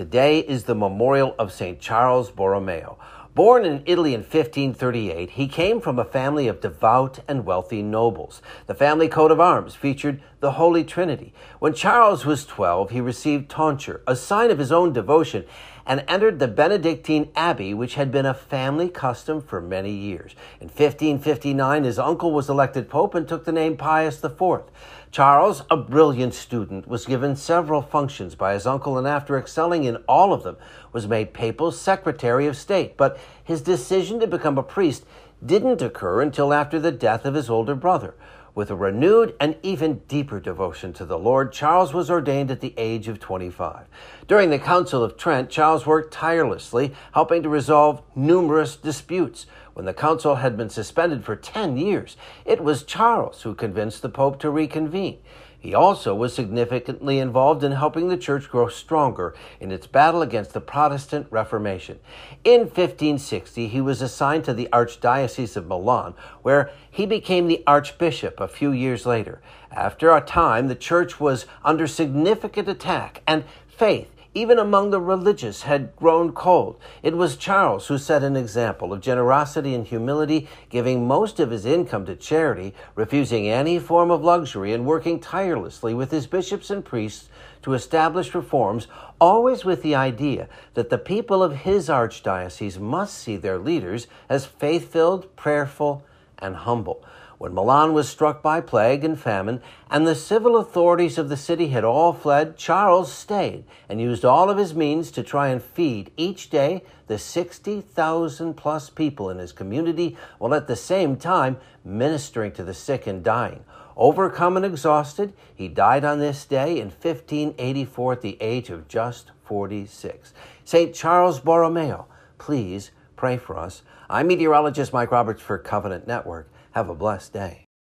Today is the memorial of St. Charles Borromeo. Born in Italy in 1538, he came from a family of devout and wealthy nobles. The family coat of arms featured the Holy Trinity. When Charles was 12, he received tonsure, a sign of his own devotion, and entered the Benedictine Abbey, which had been a family custom for many years. In 1559, his uncle was elected pope and took the name Pius IV. Charles, a brilliant student, was given several functions by his uncle and after excelling in all of them, was made papal secretary of state. But his decision to become a priest didn't occur until after the death of his older brother. With a renewed and even deeper devotion to the Lord, Charles was ordained at the age of 25. During the Council of Trent, Charles worked tirelessly, helping to resolve numerous disputes. When the council had been suspended for 10 years, it was Charles who convinced the Pope to reconvene. He also was significantly involved in helping the church grow stronger in its battle against the Protestant Reformation. In 1560, he was assigned to the Archdiocese of Milan, where he became the Archbishop a few years later. After a time, the church was under significant attack, and faith even among the religious, had grown cold. It was Charles who set an example of generosity and humility, giving most of his income to charity, refusing any form of luxury, and working tirelessly with his bishops and priests to establish reforms, always with the idea that the people of his archdiocese must see their leaders as faith filled, prayerful, and humble. When Milan was struck by plague and famine, and the civil authorities of the city had all fled, Charles stayed and used all of his means to try and feed each day the 60,000 plus people in his community, while at the same time ministering to the sick and dying. Overcome and exhausted, he died on this day in 1584 at the age of just 46. St. Charles Borromeo, please pray for us. I'm meteorologist Mike Roberts for Covenant Network. Have a blessed day.